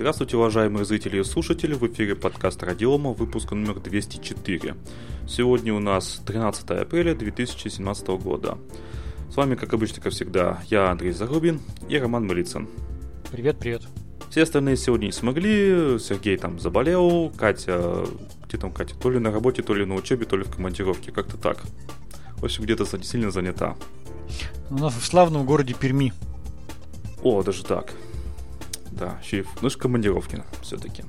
Здравствуйте, уважаемые зрители и слушатели, в эфире подкаст Радиома, выпуск номер 204. Сегодня у нас 13 апреля 2017 года. С вами, как обычно, как всегда, я Андрей Зарубин и Роман Малицын. Привет, привет. Все остальные сегодня не смогли, Сергей там заболел, Катя, где там Катя, то ли на работе, то ли на учебе, то ли в командировке, как-то так. В общем, где-то сильно занята. У нас в славном городе Перми. О, даже так. Да, еще и ну, командировки все-таки.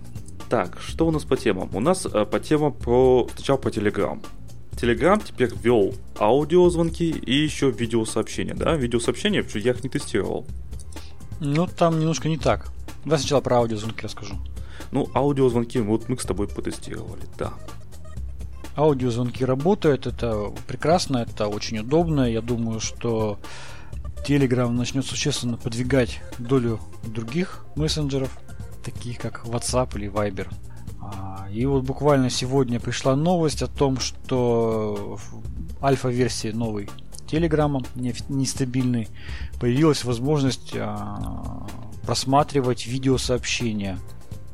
Так, что у нас по темам? У нас э, по темам про... Сначала по Telegram. Telegram теперь ввел аудиозвонки и еще видеосообщения, да? Видеосообщения, потому что я их не тестировал. Ну, там немножко не так. Давай сначала про аудиозвонки расскажу. Ну, аудиозвонки, вот мы с тобой потестировали, да. Аудиозвонки работают, это прекрасно, это очень удобно. Я думаю, что Telegram начнет существенно подвигать долю других мессенджеров, таких как WhatsApp или Viber. А, и вот буквально сегодня пришла новость о том, что в альфа-версии новой Telegram, нестабильной, появилась возможность а, просматривать видеосообщения.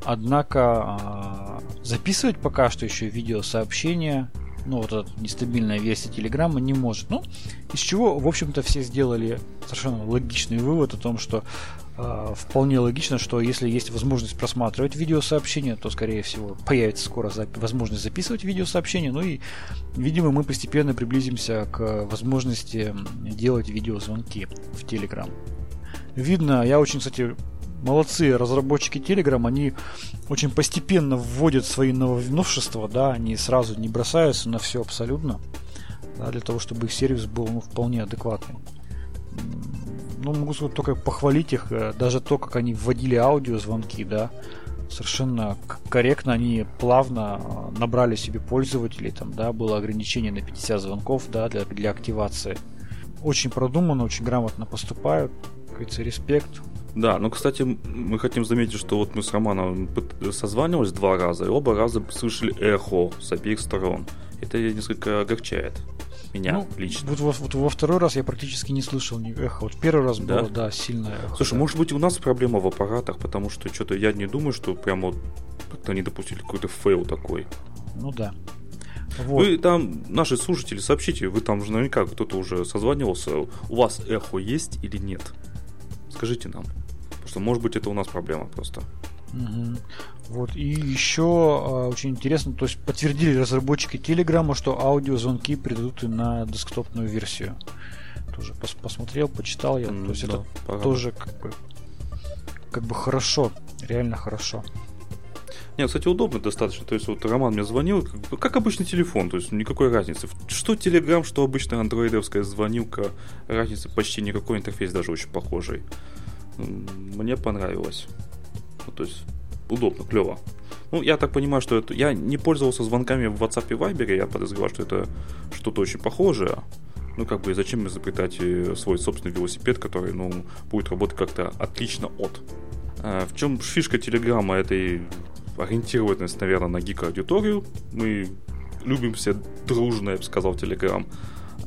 Однако а, записывать пока что еще видеосообщения ну, вот эта нестабильная версия Телеграма не может. Ну, из чего, в общем-то, все сделали совершенно логичный вывод о том, что э, вполне логично, что если есть возможность просматривать видеосообщения, то, скорее всего, появится скоро зап- возможность записывать видеосообщения. Ну и, видимо, мы постепенно приблизимся к возможности делать видеозвонки в Телеграм. Видно, я очень, кстати, молодцы разработчики Telegram, они очень постепенно вводят свои новшества, да, они сразу не бросаются на все абсолютно, да, для того, чтобы их сервис был ну, вполне адекватный. Ну, могу только похвалить их, э, даже то, как они вводили аудиозвонки, да, совершенно корректно, они плавно э, набрали себе пользователей, там, да, было ограничение на 50 звонков, да, для, для активации. Очень продуманно, очень грамотно поступают, как говорится, респект, да, ну, кстати, мы хотим заметить, что вот мы с Романом созванивались два раза, и оба раза слышали эхо с обеих сторон. Это несколько огорчает меня ну, лично. Вот, вот, вот во второй раз я практически не слышал ни эхо. Вот первый раз да? было, да, сильное эхо. Слушай, да. может быть у нас проблема в аппаратах, потому что что-то я не думаю, что прямо вот как-то они допустили какой-то fail такой. Ну да. Вот. Вы там, наши слушатели, сообщите, вы там же наверняка кто-то уже созванивался, у вас эхо есть или нет? Скажите нам что, может быть, это у нас проблема просто. Угу. Вот, и еще э, очень интересно, то есть подтвердили разработчики Телеграма, что аудиозвонки придут и на десктопную версию. Тоже пос посмотрел, почитал я. Mm, то есть да, это пора. тоже как бы, как бы хорошо, реально хорошо. Нет, кстати, удобно достаточно. То есть, вот Роман мне звонил, как, как обычный телефон, то есть никакой разницы. Что Телеграм, что обычная андроидовская звонилка, разницы почти никакой интерфейс даже очень похожий мне понравилось. Ну, то есть удобно, клево. Ну, я так понимаю, что это... Я не пользовался звонками в WhatsApp и Viber, я подозреваю, что это что-то очень похожее. Ну, как бы, зачем изобретать э, свой собственный велосипед, который, ну, будет работать как-то отлично от. А в чем фишка Телеграма этой ориентированность, наверное, на гик-аудиторию. Мы любим все дружно, я бы сказал, Телеграм.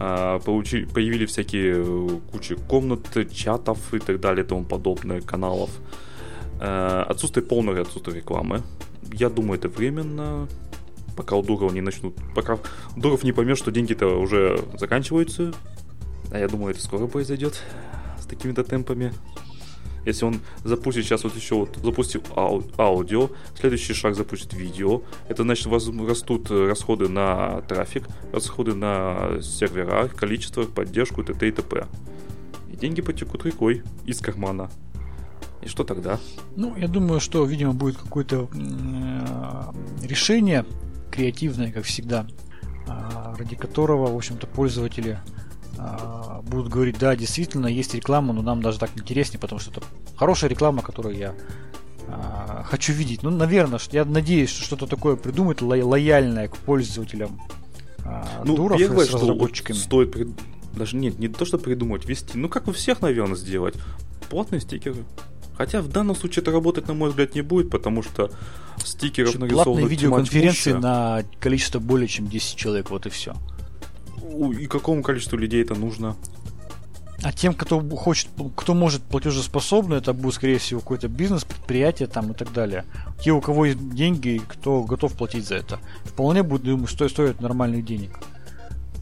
А, получи, появили всякие э, кучи комнат, чатов и так далее и тому подобное, каналов. А, отсутствие полного отсутствия рекламы. Я думаю, это временно, пока у Дуров не начнут, пока Дуров не поймет, что деньги-то уже заканчиваются. А я думаю, это скоро произойдет с такими-то темпами. Если он запустит сейчас вот еще вот запустил ау- аудио, следующий шаг запустит видео, это значит растут расходы на трафик, расходы на сервера, количество, поддержку, т.т. и т.п. И деньги потекут рекой из кармана. И что тогда? Ну, я думаю, что, видимо, будет какое-то э, решение креативное, как всегда, э, ради которого, в общем-то, пользователи будут говорить, да, действительно, есть реклама, но нам даже так интереснее, потому что это хорошая реклама, которую я а, хочу видеть. Ну, наверное, я надеюсь, что что-то такое придумать ло- лояльное к пользователям а, ну, Дуров первое, с разработчиками. Что стоит при... даже нет, не то, что придумать, вести, ну как у всех, наверное, сделать. Платные стикеры. Хотя в данном случае это работать, на мой взгляд, не будет, потому что стикеров нарисовано Платные видеоконференции на количество более чем 10 человек, вот и все и какому количеству людей это нужно? А тем, кто хочет, кто может платежеспособно, это будет, скорее всего, какой-то бизнес, предприятие там и так далее. Те, у кого есть деньги, кто готов платить за это, вполне будет, думаю, стоит, стоит нормальных денег.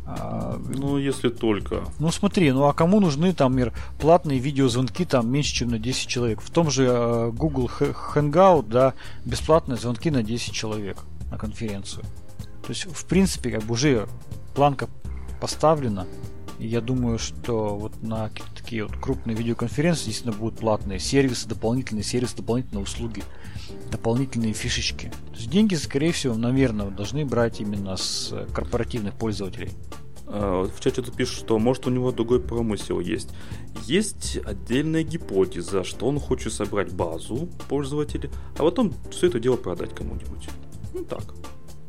А, ну, если только. Ну, смотри, ну а кому нужны там мир платные видеозвонки там меньше, чем на 10 человек? В том же э, Google Hangout, да, бесплатные звонки на 10 человек на конференцию. То есть, в принципе, как бы уже планка поставлена. И я думаю, что вот на такие вот крупные видеоконференции действительно будут платные сервисы, дополнительные сервисы, дополнительные услуги, дополнительные фишечки. То есть деньги, скорее всего, наверное, должны брать именно с корпоративных пользователей. А, в чате тут пишут, что может у него другой промысел есть. Есть отдельная гипотеза, что он хочет собрать базу пользователей, а потом все это дело продать кому-нибудь. Ну так,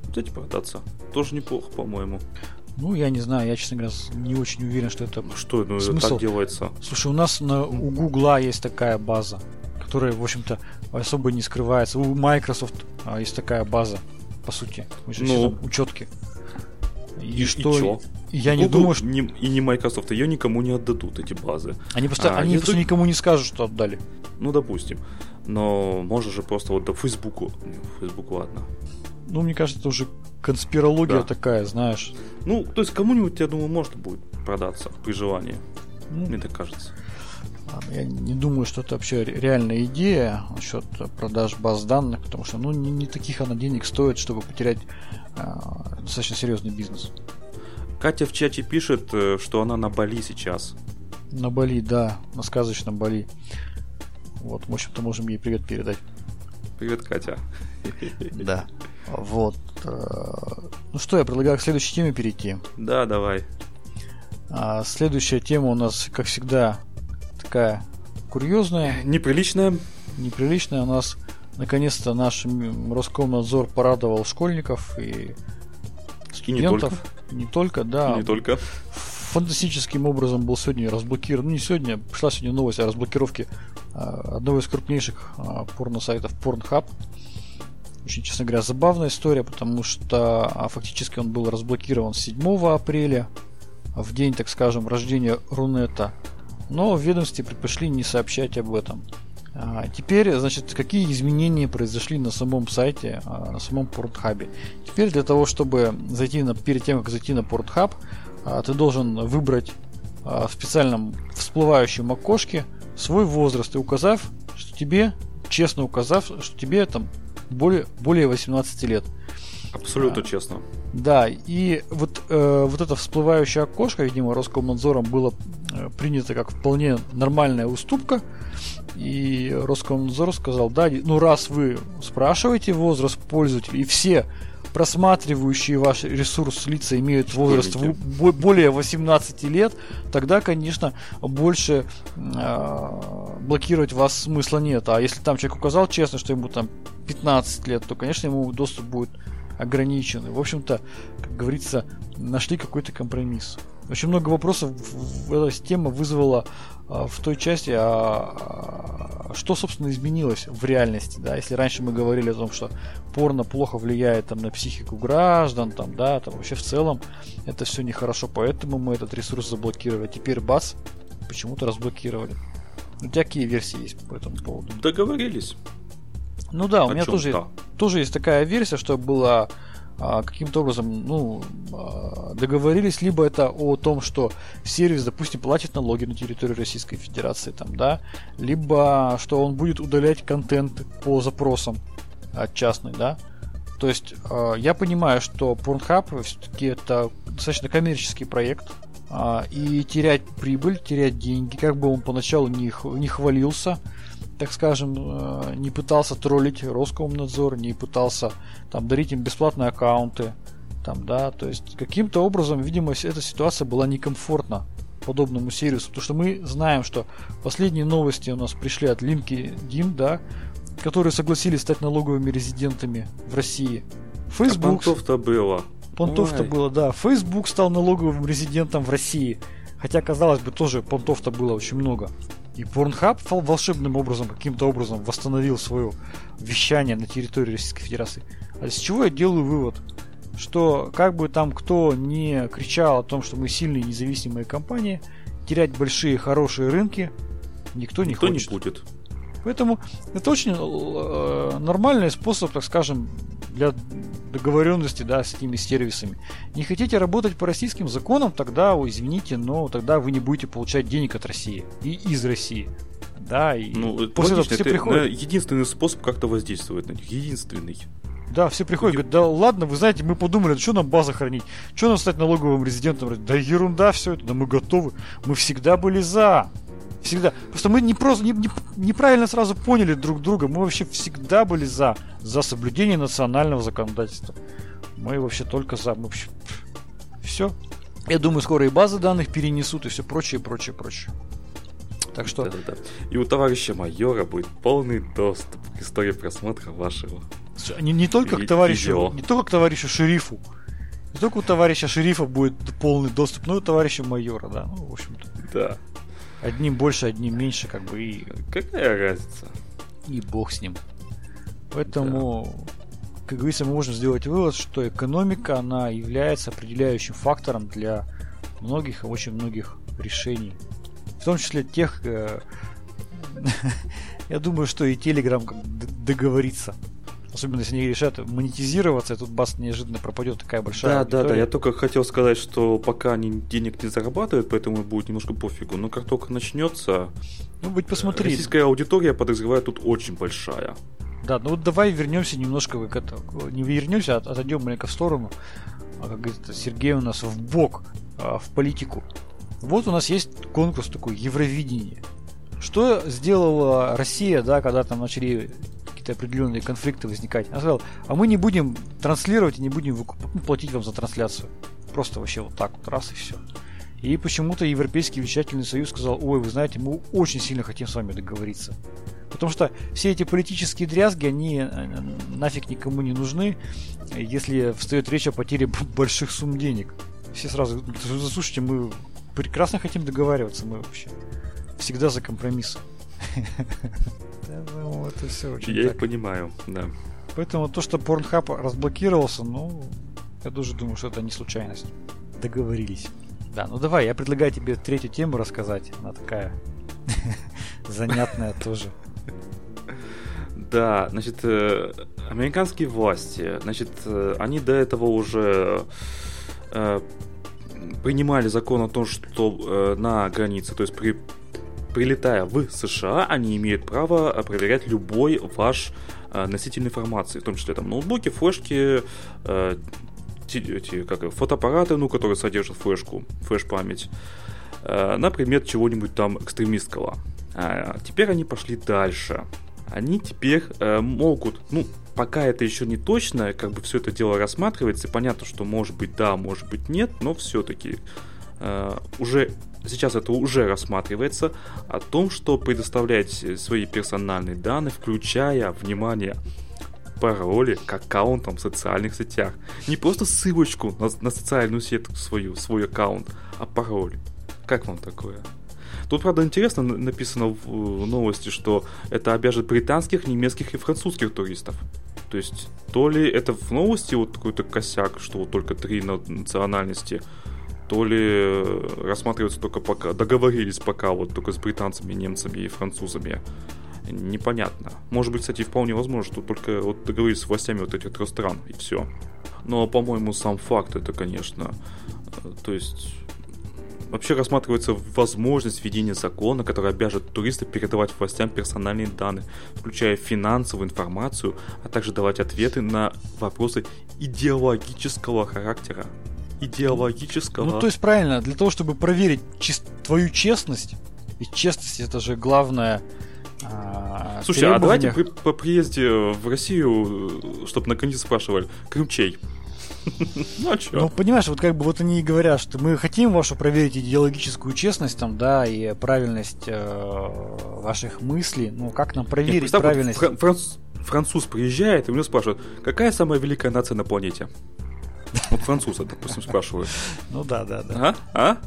взять и продаться. Тоже неплохо, по-моему. Ну, я не знаю, я, честно говоря, не очень уверен, что это Что, ну, смысл. так делается? Слушай, у нас на, у Гугла есть такая база, которая, в общем-то, особо не скрывается. У Microsoft а, есть такая база, по сути. Ну, учетки. И, и что? И чё? Я Google не думаю, что... Не, и не Microsoft, ее никому не отдадут, эти базы. Они просто, а, они просто тут... никому не скажут, что отдали. Ну, допустим. Но можно же просто вот до Фейсбуку... Фейсбук, ладно. Ну, мне кажется, это уже конспирология да. такая, знаешь. Ну, то есть кому-нибудь, я думаю, может будет продаться при желании. Ну, Мне так кажется. Я не думаю, что это вообще реальная идея насчет продаж баз данных, потому что ну, не, не таких она денег стоит, чтобы потерять э, достаточно серьезный бизнес. Катя в чате пишет, э, что она на Бали сейчас. На Бали, да, на сказочном Бали. Вот, в общем-то, можем ей привет передать. Привет, Катя. Да. Вот. Э, ну что, я предлагаю к следующей теме перейти. Да, давай. А следующая тема у нас, как всегда, такая курьезная. Неприличная. Неприличная. У нас наконец-то наш Роскомнадзор порадовал школьников и студентов. И не только. Не только, да. Не только. Фантастическим образом был сегодня разблокирован, ну не сегодня, пришла сегодня новость о разблокировке а, одного из крупнейших а, порно-сайтов Pornhub. Очень, честно говоря, забавная история, потому что а, фактически он был разблокирован 7 апреля, в день, так скажем, рождения Рунета. Но в ведомстве предпочли не сообщать об этом. А, теперь, значит, какие изменения произошли на самом сайте, а, на самом портхабе. Теперь для того, чтобы зайти на, перед тем, как зайти на портхаб, а, ты должен выбрать в специальном всплывающем окошке свой возраст и указав, что тебе, честно указав, что тебе там более, более 18 лет. Абсолютно а, честно. Да, и вот, э, вот это всплывающее окошко, видимо, Роскомнадзором было э, принято как вполне нормальная уступка. И Роскомнадзор сказал, да, ну раз вы спрашиваете возраст пользователя, и все просматривающие ваш ресурс лица имеют возраст в, более 18 лет, тогда, конечно, больше э, блокировать вас смысла нет. А если там человек указал честно, что ему там 15 лет, то, конечно, ему доступ будет ограничены. В общем-то, как говорится, нашли какой-то компромисс. Очень много вопросов эта тема вызвала а, в той части, а, а, что, собственно, изменилось в реальности, да, если раньше мы говорили о том, что порно плохо влияет там на психику граждан, там, да, там вообще в целом это все нехорошо, поэтому мы этот ресурс заблокировали. Теперь бац, почему-то разблокировали. У тебя какие версии есть по этому поводу? Договорились. Ну да, у меня тоже, тоже есть такая версия, что было а, каким-то образом ну, а, договорились, либо это о том, что сервис, допустим, платит налоги на территории Российской Федерации, там, да, либо что он будет удалять контент по запросам от частной, да. То есть а, я понимаю, что Pornhub все-таки это достаточно коммерческий проект, а, и терять прибыль, терять деньги, как бы он поначалу не хвалился, так скажем, э, не пытался троллить Роскомнадзор, не пытался там дарить им бесплатные аккаунты, там, да, то есть каким-то образом, видимо, эта ситуация была некомфортна подобному сервису, потому что мы знаем, что последние новости у нас пришли от Лимки Дим, да, которые согласились стать налоговыми резидентами в России. Facebook... А понтов-то было. Понтов-то было, да. Facebook стал налоговым резидентом в России. Хотя, казалось бы, тоже понтов-то было очень много. И Pornhub волшебным образом, каким-то образом восстановил свое вещание на территории Российской Федерации. А с чего я делаю вывод? Что как бы там кто не кричал о том, что мы сильные независимые компании, терять большие хорошие рынки никто не Никто хочет. не будет. Поэтому это очень э, нормальный способ, так скажем, для договоренности да, с этими сервисами. Не хотите работать по российским законам, тогда, ой, извините, но тогда вы не будете получать денег от России и из России. Да, и Ну, после этого логично, все это, приходят. единственный способ как-то воздействовать на них. Единственный. Да, все приходят, говорят, да ладно, вы знаете, мы подумали, что нам база хранить, что нам стать налоговым резидентом, да ерунда все это, да мы готовы, мы всегда были за, всегда. Просто мы не просто не- не- неправильно сразу поняли друг друга, мы вообще всегда были за, за соблюдение национального законодательства. Мы вообще только за, мы вообще все. Я думаю, скоро и базы данных перенесут и все прочее, прочее, прочее. Так что Да-да-да. И у товарища майора будет полный доступ к истории просмотра вашего. Не, не только Ви- к товарищу, видео. не только к товарищу шерифу. Не только у товарища шерифа будет полный доступ, но и у товарища майора, да. Ну, в общем-то, Да. Одним больше, одним меньше, как бы и, Какая разница? и бог с ним. Поэтому, как говорится, мы можем сделать вывод, что экономика, она является определяющим фактором для многих и очень многих решений. В том числе тех, э, я думаю, что и Telegram договорится. Особенно если они решат монетизироваться, и тут бас неожиданно пропадет такая большая Да, да, да. аудитория. Я только хотел сказать, что пока они денег не зарабатывают, поэтому будет немножко пофигу. Но как только начнется, Ну, быть посмотри. российская аудитория, подозреваю, тут очень большая. Да, ну вот давай вернемся немножко к это, не вернемся, а отойдем маленько в сторону. А, как говорится, Сергей у нас в бок а, в политику. Вот у нас есть конкурс такой Евровидение. Что сделала Россия, да, когда там начали какие-то определенные конфликты возникать? Она сказала, а мы не будем транслировать и не будем ну, платить вам за трансляцию. Просто вообще вот так вот, раз и все. И почему-то Европейский вещательный союз сказал, ой, вы знаете, мы очень сильно хотим с вами договориться. Потому что все эти политические дрязги, они э, нафиг никому не нужны, если встает речь о потере больших сумм денег. Все сразу, слушайте, мы прекрасно хотим договариваться, мы вообще всегда за компромиссы. Я думаю, это все очень Я их так. понимаю, да. Поэтому то, что Pornhub разблокировался, ну, я тоже думаю, что это не случайность. Договорились. Да, ну давай, я предлагаю тебе третью тему рассказать. Она такая занятная тоже. Да, значит, э, американские власти, значит, э, они до этого уже э, принимали закон о том, что на границе, то есть при, прилетая в США, они имеют право э, проверять любой ваш э, носитель информации, в том числе там ноутбуки, флешки, э, эти, как, фотоаппараты, ну, которые содержат флешку, флеш-память, на предмет чего-нибудь там экстремистского. А теперь они пошли дальше. Они теперь э, могут, ну, пока это еще не точно, как бы все это дело рассматривается, и понятно, что может быть да, может быть нет, но все-таки уже сейчас это уже рассматривается о том, что предоставлять свои персональные данные, включая, внимание, пароли к аккаунтам в социальных сетях. Не просто ссылочку на, на социальную сеть свою, свой аккаунт, а пароль. Как вам такое? Тут, правда, интересно на- написано в э, новости, что это обяжет британских, немецких и французских туристов. То есть, то ли это в новости вот какой-то косяк, что вот только три на- национальности, то ли э, рассматривается только пока, договорились пока вот только с британцами, немцами и французами. Непонятно. Может быть, кстати, вполне возможно, что только вот договорились с властями вот этих трех стран, и все. Но, по-моему, сам факт это, конечно, э, то есть Вообще рассматривается возможность введения закона, который обяжет туристов передавать властям персональные данные, включая финансовую информацию, а также давать ответы на вопросы идеологического характера. Идеологического. Ну, то есть правильно, для того, чтобы проверить чис- твою честность, ведь честность это же главное а, Слушай, а давайте при- по приезде в Россию, чтобы наконец спрашивали, Крымчей. Ну а Ну, чё? понимаешь, вот как бы вот они и говорят, что мы хотим вашу проверить идеологическую честность, там, да, и правильность э, ваших мыслей. Ну, как нам Нет, проверить вот правильность? фран- франц- Француз приезжает, и у него спрашивают, какая самая великая нация на планете? Вот француза, допустим, спрашивают. Ну да, да, да. А?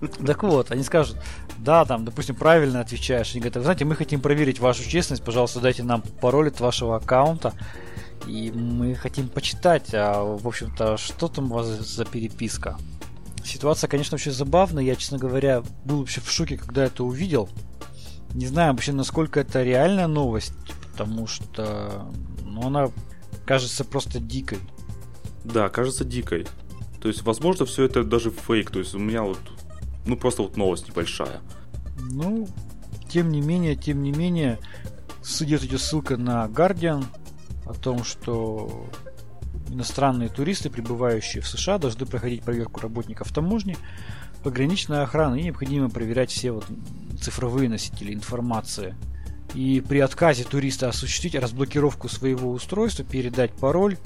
А? Так вот, они скажут, да, там, допустим, правильно отвечаешь. Они говорят, вы знаете, мы хотим проверить вашу честность, пожалуйста, дайте нам пароль от вашего аккаунта. И мы хотим почитать, а, в общем-то, что там у вас за переписка. Ситуация, конечно, вообще забавная. Я, честно говоря, был вообще в шоке, когда это увидел. Не знаю вообще, насколько это реальная новость, потому что ну, она кажется просто дикой. Да, кажется дикой. То есть, возможно, все это даже фейк. То есть, у меня вот, ну, просто вот новость небольшая. Ну, тем не менее, тем не менее, идет идет ссылка на Guardian о том, что иностранные туристы, прибывающие в США, должны проходить проверку работников таможни, пограничной охраны и необходимо проверять все вот цифровые носители информации. И при отказе туриста осуществить разблокировку своего устройства, передать пароль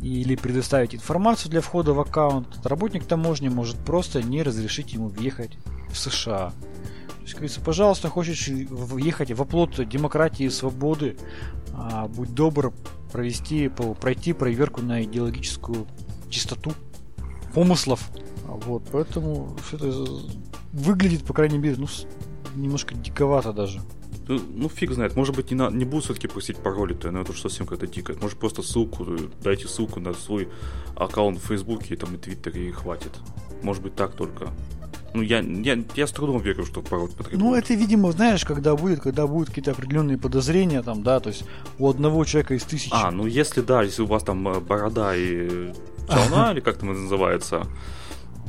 или предоставить информацию для входа в аккаунт, работник таможни может просто не разрешить ему въехать в США. То есть, говорится, пожалуйста, хочешь въехать в оплот демократии и свободы, а, будь добр провести, пройти проверку на идеологическую чистоту помыслов. Вот, поэтому все это выглядит, по крайней мере, ну, немножко диковато даже. Ну, ну, фиг знает, может быть, не, на, не будут все-таки просить пароли-то, но это уж совсем какая-то дикая. Может, просто ссылку, дайте ссылку на свой аккаунт в Фейсбуке там, и Твиттере и хватит. Может быть, так только. Ну, я, я, я с трудом верю, что пароль потребует. Ну, это, видимо, знаешь, когда будет, когда будут какие-то определенные подозрения, там, да, то есть у одного человека из тысячи. А, ну если да, если у вас там э, борода и челна, или как там это называется,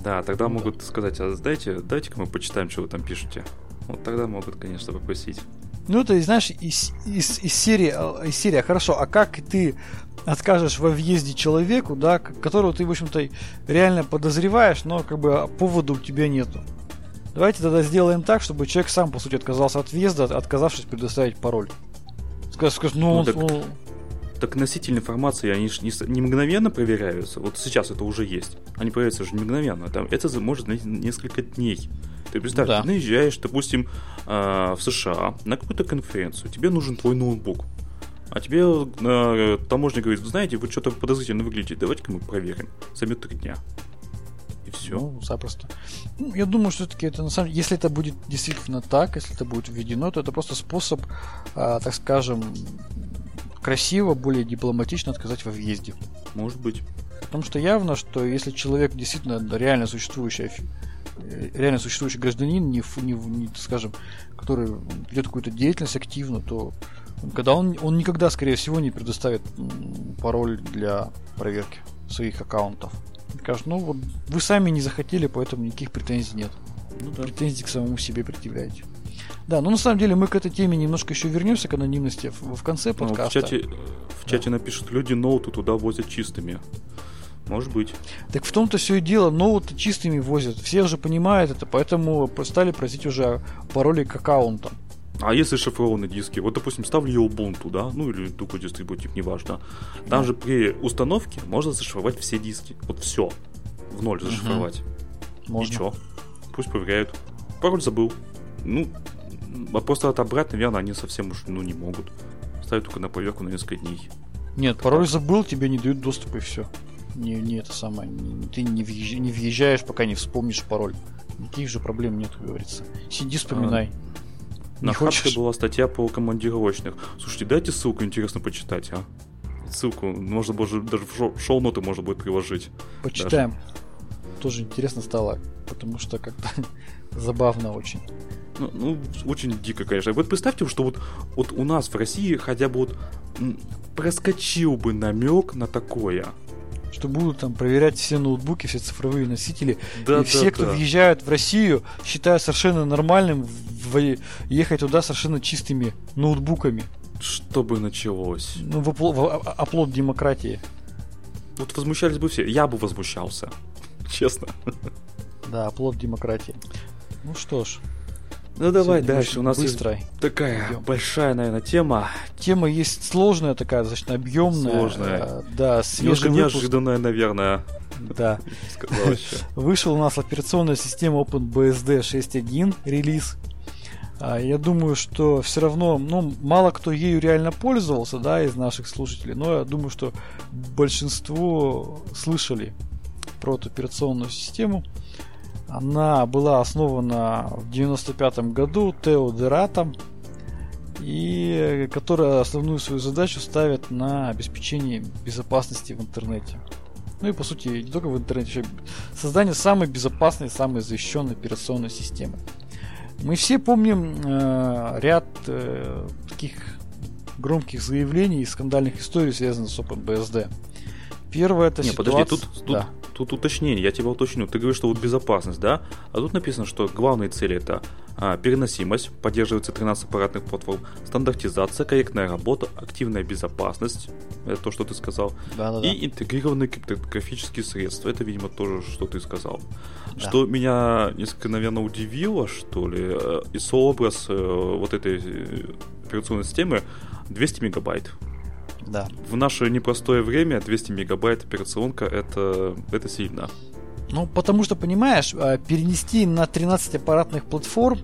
да, тогда могут сказать, а дайте, дайте-ка мы почитаем, что вы там пишете. Вот тогда могут, конечно, попросить. Ну, это, знаешь, из, из, из, серии, из серии, хорошо, а как ты откажешь во въезде человеку, да, которого ты, в общем-то, реально подозреваешь, но как бы повода у тебя нету. Давайте тогда сделаем так, чтобы человек сам, по сути, отказался от въезда, отказавшись предоставить пароль. Скажешь, ну, ну, так, ну... так носитель информации, они же не, не мгновенно проверяются. Вот сейчас это уже есть. Они проверяются же не мгновенно. Там, это может занять несколько дней. Ты представь, да. ты наезжаешь, допустим, а, в США на какую-то конференцию, тебе нужен твой ноутбук. А тебе э, таможня говорит, знаете, вы что-то подозрительно выглядите, давайте-ка мы проверим. Займет три дня. И все. Ну, запросто. Ну, я думаю, что все-таки это на самом деле, если это будет действительно так, если это будет введено, то это просто способ, э, так скажем, красиво, более дипломатично отказать во въезде. Может быть. Потому что явно, что если человек действительно реально существующая Э, реально существующий гражданин, не, не, не скажем, который ведет какую-то деятельность активно, то когда он, он никогда, скорее всего, не предоставит пароль для проверки своих аккаунтов. Скажет, ну вот вы сами не захотели, поэтому никаких претензий нет. Ну, да. Претензий к самому себе предъявляете. Да, но на самом деле мы к этой теме немножко еще вернемся к анонимности в, в конце подкаста. Ну, в чате, в чате да. напишут, люди ноуты туда возят чистыми. Может быть. Так в том-то все и дело, ноуты чистыми возят. Все уже понимают это, поэтому стали просить уже пароли к аккаунтам. А если шифрованные диски? Вот, допустим, ставлю Ubuntu, да, ну или другой дистрибутив, неважно. Там же при установке можно зашифровать все диски. Вот все. В ноль зашифровать. Угу. Можно. Ничего. Пусть проверяют. Пароль забыл. Ну, а просто отобрать, наверное, они совсем уж ну, не могут. Ставят только на проверку на несколько дней. Нет, пароль забыл, тебе не дают доступ и все не, не это самое, не, ты не, въезж, не въезжаешь, пока не вспомнишь пароль. Никаких же проблем нет, как говорится. Сиди, вспоминай. А, не на хочешь? была статья по командировочных. Слушайте, дайте ссылку, интересно почитать, а? Ссылку, можно даже, даже в шоу-ноты можно будет приложить. Почитаем. Даже. Тоже интересно стало, потому что как-то забавно очень. Ну, ну, очень дико, конечно. Вот представьте, что вот, вот у нас в России хотя бы вот проскочил бы намек на такое что будут там проверять все ноутбуки, все цифровые носители. Да, и все, да, кто да. въезжают в Россию, считают совершенно нормальным ехать туда совершенно чистыми ноутбуками. Что бы началось? Ну, в, оплот, в оплот демократии. Вот возмущались бы все. Я бы возмущался. Честно. Да, оплот демократии. Ну что ж, ну давай дальше. У нас быстро. есть такая Идем. большая, наверное, тема. Тема есть сложная такая, достаточно объемная. Сложная. Э, да, свежий выпуск. неожиданная, наверное. Да. Вышел у нас операционная система OpenBSD 6.1 релиз. А, я думаю, что все равно, ну, мало кто ею реально пользовался, да, из наших слушателей, но я думаю, что большинство слышали про эту операционную систему. Она была основана в 95 году Тео Дератом, и которая основную свою задачу ставит на обеспечение безопасности в интернете. Ну и по сути не только в интернете, еще создание самой безопасной, самой защищенной операционной системы. Мы все помним э, ряд э, таких громких заявлений и скандальных историй, связанных с OpenBSD. Первое это Не, ситуация... подожди, тут, тут, Да. тут уточнение, я тебя уточню. Ты говоришь, что вот безопасность, да? А тут написано, что главные цели это а, переносимость, поддерживается 13 аппаратных платформ, стандартизация, корректная работа, активная безопасность, это то, что ты сказал, Да-да-да. и интегрированные криптографические средства. Это, видимо, тоже, что ты сказал. Да. Что меня несколько, наверное, удивило, что ли, э, и сообраз э, вот этой э, операционной системы 200 мегабайт. Да. В наше непростое время 200 мегабайт операционка это, это сильно. Ну, потому что, понимаешь, а, перенести на 13 аппаратных платформ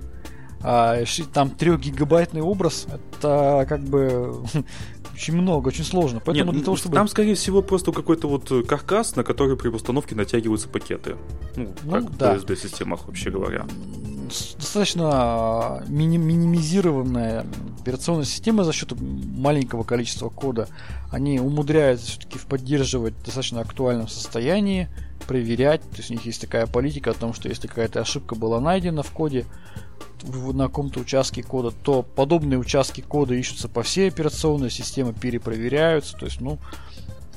а, там 3-гигабайтный образ, это как бы очень много, очень сложно. Поэтому Нет, для того, чтобы... Там, скорее всего, просто какой-то вот э, каркас, на который при установке натягиваются пакеты. Ну, Ну, как да. в BSD-системах, вообще говоря. Достаточно а, мини- минимизированная операционная система за счет маленького количества кода, они умудряются все-таки поддерживать в достаточно актуальном состоянии, проверять. То есть у них есть такая политика о том, что если какая-то ошибка была найдена в коде, на каком-то участке кода, то подобные участки кода ищутся по всей операционной системе, перепроверяются. То есть, ну,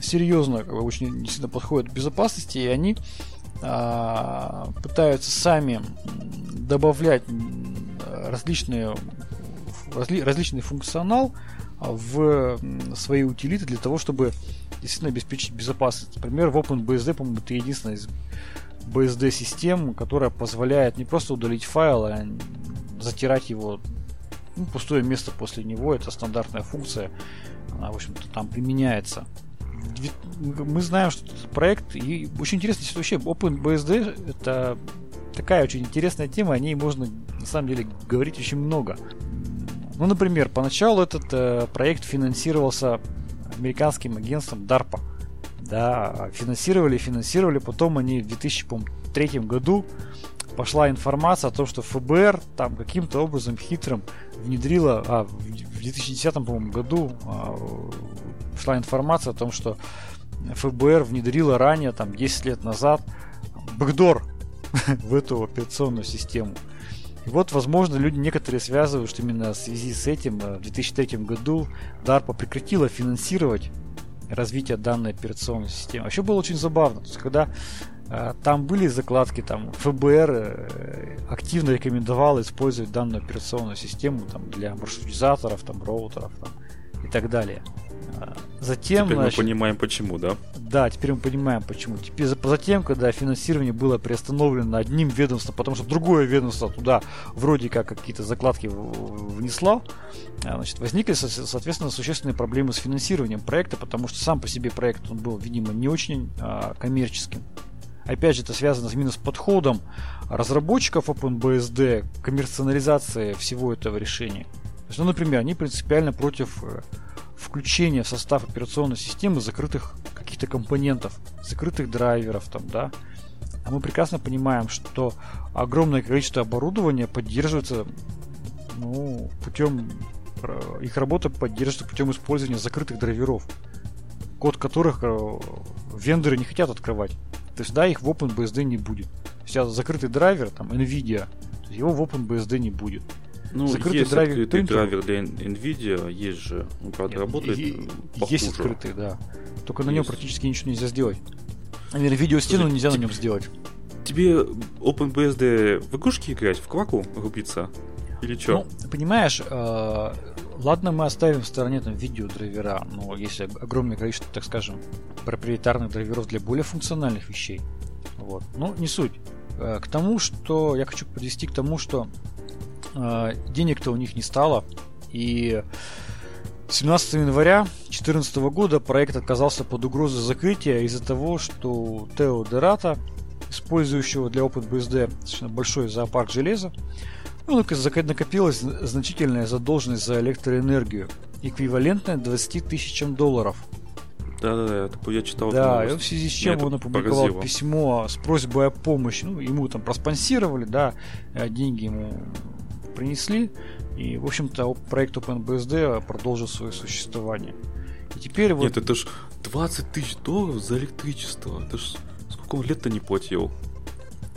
серьезно, как бы, очень действительно подходят к безопасности, и они а, пытаются сами добавлять различные, разли- различный функционал в свои утилиты для того, чтобы действительно обеспечить безопасность. Например, в OpenBSD, по-моему, это единственная из BSD-систем, которая позволяет не просто удалить файл, а затирать его ну, пустое место после него. Это стандартная функция. Она, в общем-то, там применяется. Мы знаем, что этот проект, и очень интересно, что вообще OpenBSD это такая очень интересная тема, о ней можно на самом деле говорить очень много. Ну, например, поначалу этот э, проект финансировался американским агентством DARPA. Да, финансировали, финансировали, потом они в 2003 году пошла информация о том, что ФБР там каким-то образом хитрым внедрила, а, в в 2010 по-моему, году а, шла информация о том, что ФБР внедрила ранее, там, 10 лет назад, бэкдор в эту операционную систему. И вот, возможно, люди некоторые связывают, что именно в связи с этим э, в 2003 году DARPA прекратила финансировать развитие данной операционной системы. Вообще было очень забавно. То есть, когда э, там были закладки, там ФБР э, активно рекомендовал использовать данную операционную систему там, для маршрутизаторов, там, роутеров там, и так далее. Затем, Теперь значит, мы понимаем, почему, да? да, теперь мы понимаем, почему. Теперь за- затем, когда финансирование было приостановлено одним ведомством, потому что другое ведомство туда вроде как какие-то закладки внесло, а, значит, возникли, со- соответственно, существенные проблемы с финансированием проекта, потому что сам по себе проект он был, видимо, не очень а, коммерческим. Опять же, это связано именно с подходом разработчиков OpenBSD к коммерциализации всего этого решения. То есть, ну, например, они принципиально против включения в состав операционной системы закрытых каких-то компонентов, закрытых драйверов там, да. А мы прекрасно понимаем, что огромное количество оборудования поддерживается ну, путем э, их работа поддерживается путем использования закрытых драйверов, код которых э, вендоры не хотят открывать. То есть, да, их в OpenBSD не будет. Сейчас закрытый драйвер, там, NVIDIA, его в OpenBSD не будет. Ну, Закрытый есть драйвер открытый Intel. драйвер для NVIDIA, есть же. Он, правда, Нет, работает е- э, Есть похуже. открытый, да. Только на нем Есть. практически ничего нельзя сделать. Наверное, видеостену Слушай, нельзя на нем сделать. Тебе OpenBSD в игрушки играть, в кваку рубиться? Или что? Ну, понимаешь, э, ладно, мы оставим в стороне там видеодрайвера, но есть ог- огромное количество, так скажем, проприетарных драйверов для более функциональных вещей. Вот. Ну, не суть. Э, К тому, что я хочу подвести к тому, что денег-то у них не стало, и 17 января 2014 года проект оказался под угрозой закрытия из-за того, что Тео Дерата, использующего для OpenBSD достаточно большой зоопарк железа, ну, накопилась зн- значительная задолженность за электроэнергию, эквивалентная 20 тысячам долларов. Да-да-да, я читал. да, и в связи с Меня чем это он опубликовал поразило. письмо с просьбой о помощи. Ну, ему там проспонсировали, да, э, деньги ему принесли. И, в общем-то, проект OpenBSD продолжил свое существование. И теперь вот... Нет, это ж 20 тысяч долларов за электричество. Это ж сколько он лет-то не платил?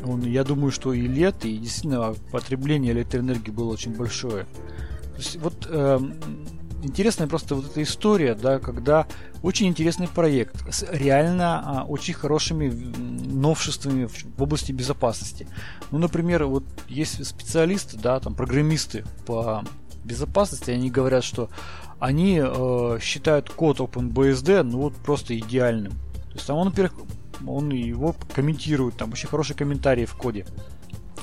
Он, я думаю, что и лет, и действительно потребление электроэнергии было очень большое. То есть вот э, интересная просто вот эта история, да, когда очень интересный проект с реально а, очень хорошими новшествами в, в области безопасности. Ну, например, вот есть специалисты, да, там программисты по безопасности, они говорят, что они э, считают код OpenBSD ну вот просто идеальным. То есть там он, во-первых, он его комментирует, там очень хорошие комментарии в коде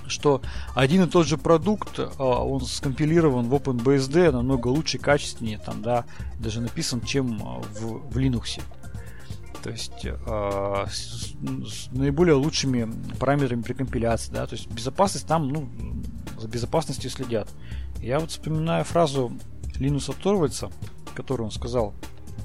что один и тот же продукт, а, он скомпилирован в OpenBSD намного лучше, качественнее, там, да, даже написан, чем а, в, в Linux. То есть э, с, с наиболее лучшими параметрами при компиляции, да, то есть безопасность там, ну, за безопасностью следят. Я вот вспоминаю фразу Линуса Торвальца, которую он сказал,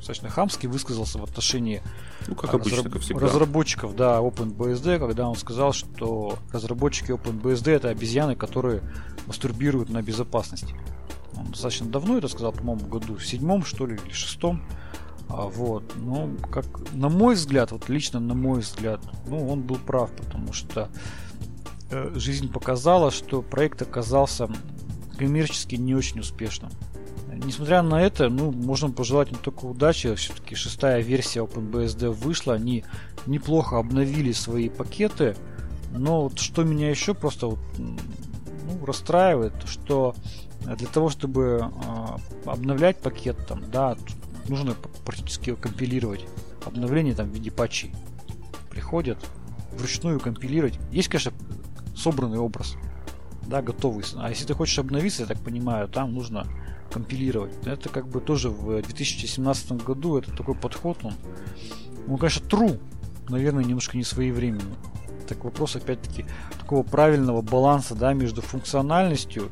достаточно хамски высказался в отношении ну, как обычно, разраб- как разработчиков, да, OpenBSD, когда он сказал, что разработчики OpenBSD это обезьяны, которые мастурбируют на безопасности. Он достаточно давно это сказал, по-моему, году в седьмом, что ли, или шестом. А, вот. Ну, как на мой взгляд, вот лично на мой взгляд, ну, он был прав, потому что э, жизнь показала, что проект оказался коммерчески не очень успешным. Несмотря на это, ну, можно пожелать не только удачи. Все-таки шестая версия OpenBSD вышла. Они неплохо обновили свои пакеты. Но вот что меня еще просто вот, ну, расстраивает, что для того, чтобы э, обновлять пакет, там, да, нужно практически компилировать. Обновление там в виде патчей приходят вручную компилировать. Есть, конечно, собранный образ, да, готовый. А если ты хочешь обновиться, я так понимаю, там нужно компилировать. Это как бы тоже в 2017 году это такой подход, он, он конечно, true, наверное, немножко не своевременный. Так вопрос, опять-таки, такого правильного баланса, да, между функциональностью,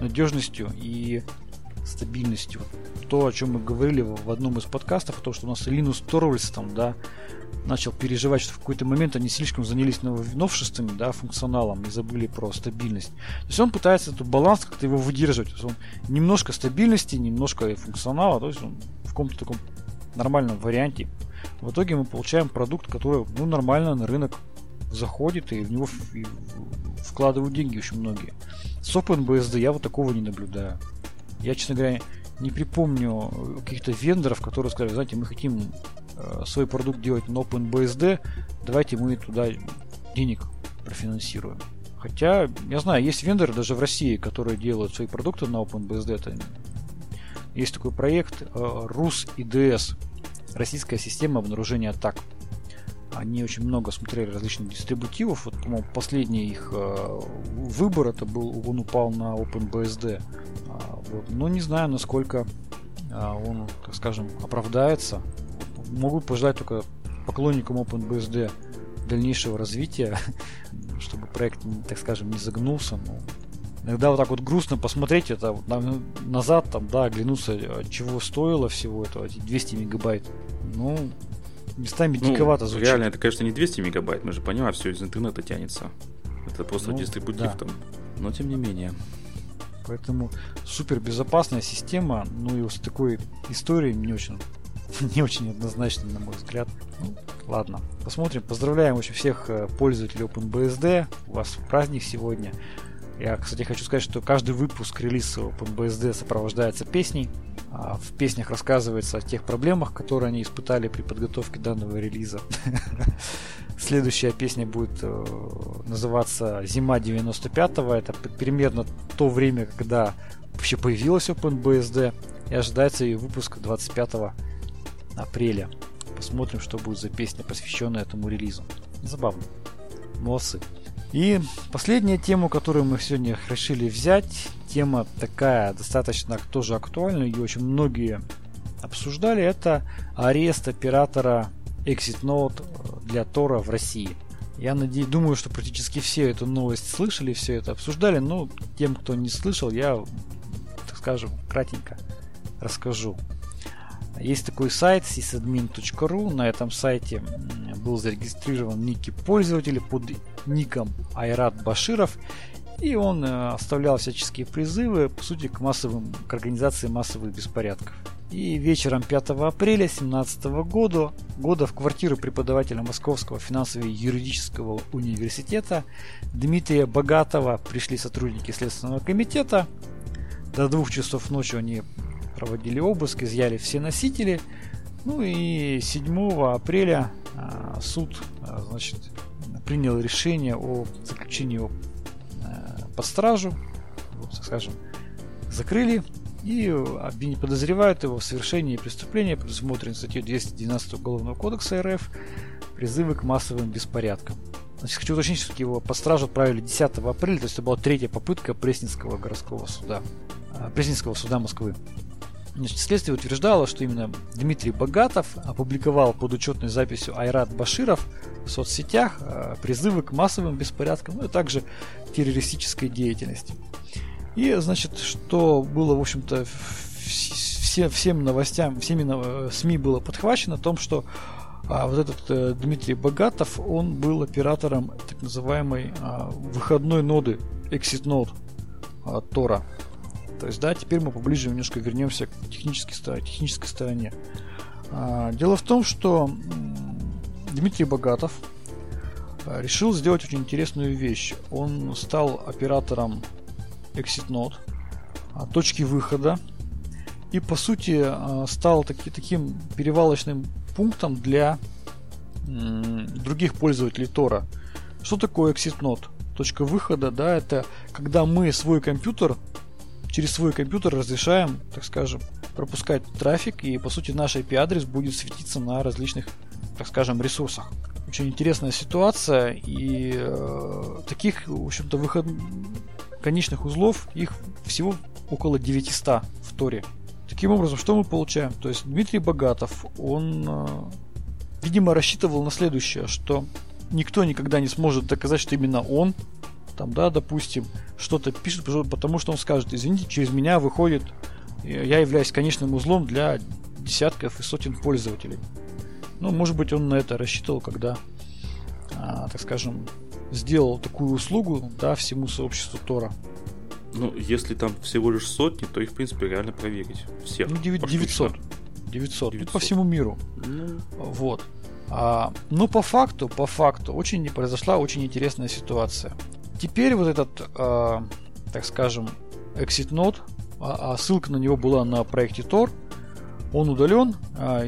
надежностью и стабильностью. То, о чем мы говорили в одном из подкастов, то, что у нас Linus Torvalds там, да, начал переживать, что в какой-то момент они слишком занялись новшествами, да, функционалом и забыли про стабильность. То есть он пытается этот баланс как-то его выдерживать. То есть он немножко стабильности, немножко функционала, то есть он в каком-то таком нормальном варианте. В итоге мы получаем продукт, который ну, нормально на рынок заходит, и в него вкладывают деньги очень многие. С OpenBSD я вот такого не наблюдаю. Я, честно говоря, не припомню каких-то вендоров, которые сказали, знаете, мы хотим Э, свой продукт делать на OpenBSD, давайте мы туда денег профинансируем. Хотя, я знаю, есть вендоры даже в России, которые делают свои продукты на OpenBSD. Это есть такой проект RUS э, Российская система обнаружения атак. Они очень много смотрели различных дистрибутивов. Вот, по-моему, последний их э, выбор это был, он упал на OpenBSD. А, вот. Но не знаю, насколько а, он, так скажем, оправдается могу пожелать только поклонникам OpenBSD дальнейшего развития, чтобы проект, так скажем, не загнулся. Но иногда вот так вот грустно посмотреть это вот назад, там, да, оглянуться, чего стоило всего этого, эти 200 мегабайт. Ну, местами ну, диковато звучит. Реально, это, конечно, не 200 мегабайт, мы же понимаем, все из интернета тянется. Это просто ну, дистрибутив да. там. Но тем не менее. Поэтому супер безопасная система, ну и с такой историей не очень не очень однозначно, на мой взгляд. Ну, ладно, посмотрим. Поздравляем очень всех э, пользователей OpenBSD. У вас праздник сегодня. Я, кстати, хочу сказать, что каждый выпуск релиза OpenBSD сопровождается песней. А в песнях рассказывается о тех проблемах, которые они испытали при подготовке данного релиза. Следующая песня будет э, называться «Зима 95-го». Это примерно то время, когда вообще появилась OpenBSD. И ожидается ее выпуск 25 апреля. Посмотрим, что будет за песня, посвященная этому релизу. Забавно. Молодцы. И последняя тема, которую мы сегодня решили взять, тема такая достаточно тоже актуальная, ее очень многие обсуждали, это арест оператора ExitNote для Тора в России. Я надеюсь, думаю, что практически все эту новость слышали, все это обсуждали, но тем, кто не слышал, я, так скажем, кратенько расскажу. Есть такой сайт sysadmin.ru. На этом сайте был зарегистрирован некий пользователь под ником Айрат Баширов. И он э, оставлял всяческие призывы, по сути, к массовым, к организации массовых беспорядков. И вечером 5 апреля 2017 года, года в квартиру преподавателя Московского финансово-юридического университета Дмитрия Богатова пришли сотрудники Следственного комитета. До двух часов ночи они проводили обыск, изъяли все носители. Ну и 7 апреля а, суд а, значит, принял решение о заключении а, под стражу, так скажем, закрыли и подозревают его в совершении преступления, предусмотренной статьей 212 Уголовного кодекса РФ, призывы к массовым беспорядкам. Значит, хочу уточнить, что его под стражу отправили 10 апреля, то есть это была третья попытка Пресненского городского суда, Пресненского суда Москвы. Значит, следствие утверждало, что именно Дмитрий Богатов опубликовал под учетной записью Айрат Баширов в соцсетях призывы к массовым беспорядкам, ну и также террористической деятельности. И, значит, что было, в общем-то, все, всем новостям, всеми э, СМИ было подхвачено о том, что а, вот этот э, Дмитрий Богатов, он был оператором так называемой а, выходной ноды Exit Node от Тора. То есть, да, теперь мы поближе немножко вернемся к технической, технической стороне. А, дело в том, что Дмитрий Богатов а, решил сделать очень интересную вещь. Он стал оператором exit node, а, точки выхода, и по сути а, стал таки, таким перевалочным пунктом для других пользователей Тора. Что такое exit node? Точка выхода, да, это когда мы свой компьютер, через свой компьютер разрешаем, так скажем, пропускать трафик, и по сути наш IP-адрес будет светиться на различных, так скажем, ресурсах. Очень интересная ситуация, и э, таких, в общем-то, выход конечных узлов, их всего около 900 в Торе. Таким образом, что мы получаем? То есть Дмитрий Богатов, он, э, видимо, рассчитывал на следующее, что никто никогда не сможет доказать, что именно он, там, да, допустим, что-то пишет, потому что он скажет, извините, через меня выходит, э, я являюсь конечным узлом для десятков и сотен пользователей. Ну, может быть, он на это рассчитывал, когда, а, так скажем, сделал такую услугу, да, всему сообществу Тора. Ну, если там всего лишь сотни, то их, в принципе, реально проверить. Всех. Ну, 900. 900. 900. 900. по всему миру. Ну... Вот. А, но по факту, по факту, очень произошла очень интересная ситуация. Теперь вот этот, а, так скажем, exit node, а, а ссылка на него была на проекте Tor, он удален, а,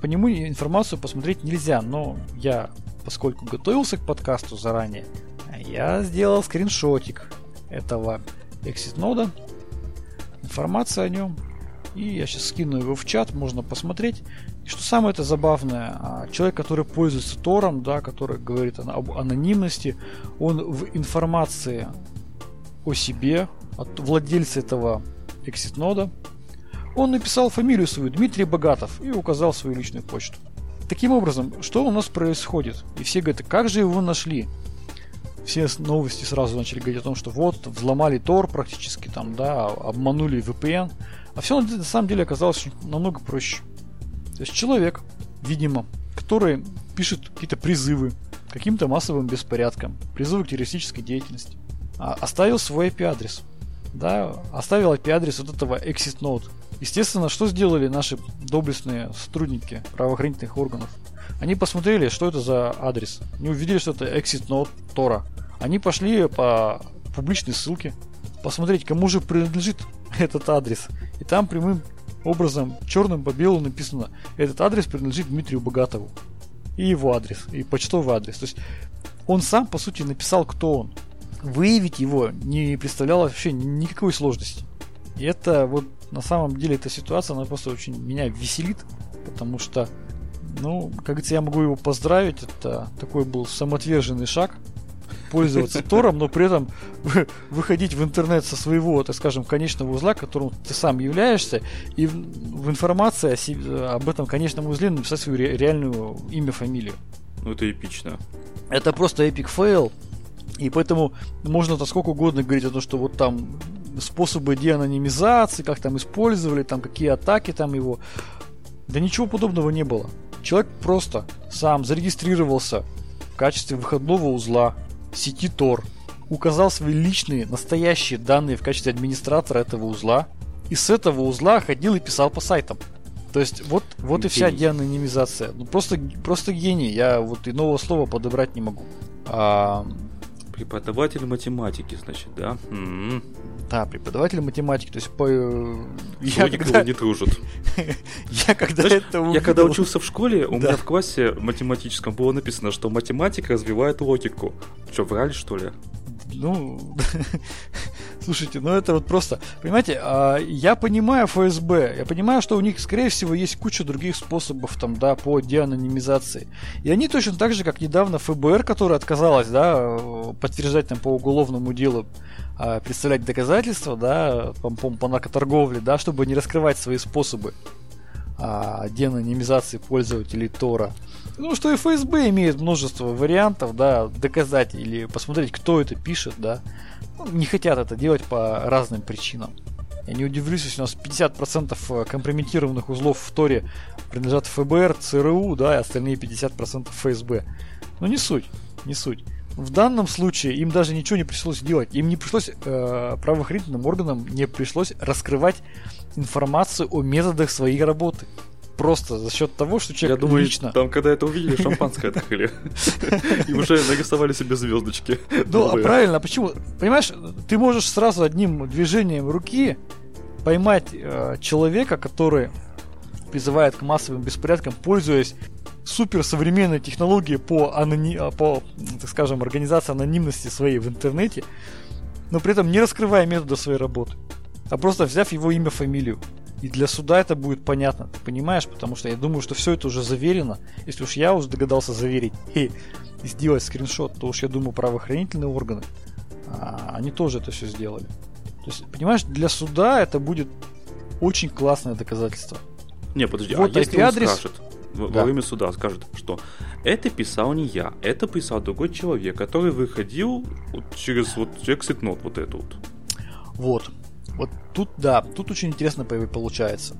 по нему информацию посмотреть нельзя, но я поскольку готовился к подкасту заранее, я сделал скриншотик этого exit нода, информация о нем, и я сейчас скину его в чат, можно посмотреть. И что самое это забавное, а, человек, который пользуется Тором, да, который говорит об анонимности, он в информации о себе, от владельца этого exit нода, он написал фамилию свою Дмитрий Богатов и указал свою личную почту. Таким образом, что у нас происходит? И все говорят, как же его нашли? Все новости сразу начали говорить о том, что вот, взломали Тор практически, там, да, обманули VPN. А все на самом деле оказалось намного проще. То есть человек, видимо, который пишет какие-то призывы каким-то массовым беспорядкам, призывы к террористической деятельности, а, оставил свой IP-адрес. Да, оставил IP-адрес вот этого exit node Естественно, что сделали наши доблестные сотрудники правоохранительных органов? Они посмотрели, что это за адрес. Они увидели, что это exit node Тора. Они пошли по публичной ссылке посмотреть, кому же принадлежит этот адрес. И там прямым образом, черным по белому написано, этот адрес принадлежит Дмитрию Богатову. И его адрес, и почтовый адрес. То есть он сам, по сути, написал, кто он. Выявить его не представляло вообще никакой сложности. И это вот на самом деле эта ситуация, она просто очень меня веселит, потому что, ну, как говорится, я могу его поздравить, это такой был самоотверженный шаг, пользоваться Тором, но при этом выходить в интернет со своего, так скажем, конечного узла, которым ты сам являешься, и в информации о себе, об этом конечном узле написать свою ре- реальную имя, фамилию. Ну, это эпично. Это просто epic fail. И поэтому можно-то сколько угодно говорить о том, что вот там способы деанонимизации, как там использовали, там какие атаки там его. Да ничего подобного не было. Человек просто сам зарегистрировался в качестве выходного узла сети Tor, указал свои личные, настоящие данные в качестве администратора этого узла, и с этого узла ходил и писал по сайтам. То есть вот, вот и вся деанонимизация. Ну просто, просто гений. Я вот иного слова подобрать не могу. А... Преподаватель математики, значит, да? М-м. Да, преподаватель математики. То есть по... я когда... не дружат. я когда Знаешь, это увидел... Я когда учился в школе, у меня в классе математическом было написано, что математика развивает логику. Что, врали, что ли? Ну, слушайте, ну это вот просто, понимаете, а, я понимаю ФСБ, я понимаю, что у них, скорее всего, есть куча других способов там, да, по деанонимизации. И они точно так же, как недавно ФБР, которая отказалась, да, подтверждать там по уголовному делу, а, представлять доказательства, да, по, по, по наркоторговле, да, чтобы не раскрывать свои способы а, деанонимизации пользователей Тора. Ну, что и ФСБ имеет множество вариантов, да, доказать или посмотреть, кто это пишет, да. Ну, не хотят это делать по разным причинам. Я не удивлюсь, если у нас 50% э, компрометированных узлов в Торе принадлежат ФБР, ЦРУ, да, и остальные 50% ФСБ. Но не суть, не суть. В данном случае им даже ничего не пришлось делать. Им не пришлось, э, правоохранительным органам не пришлось раскрывать информацию о методах своей работы просто за счет того, что человек Я думаю, лично... там, когда это увидели, шампанское открыли. И уже нарисовали себе звездочки. Ну, а правильно, а почему? Понимаешь, ты можешь сразу одним движением руки поймать э, человека, который призывает к массовым беспорядкам, пользуясь суперсовременной технологией по, анони... по, так скажем, организации анонимности своей в интернете, но при этом не раскрывая метода своей работы, а просто взяв его имя, фамилию. И для суда это будет понятно, ты понимаешь? Потому что я думаю, что все это уже заверено. Если уж я уже догадался заверить и сделать скриншот, то уж я думаю, правоохранительные органы, а, они тоже это все сделали. То есть, понимаешь, для суда это будет очень классное доказательство. Не, подожди, вот а если адрес... он скажет, во да. время суда скажет, что это писал не я, это писал другой человек, который выходил вот через вот exit note вот эту вот. Вот. Вот тут, да, тут очень интересно получается.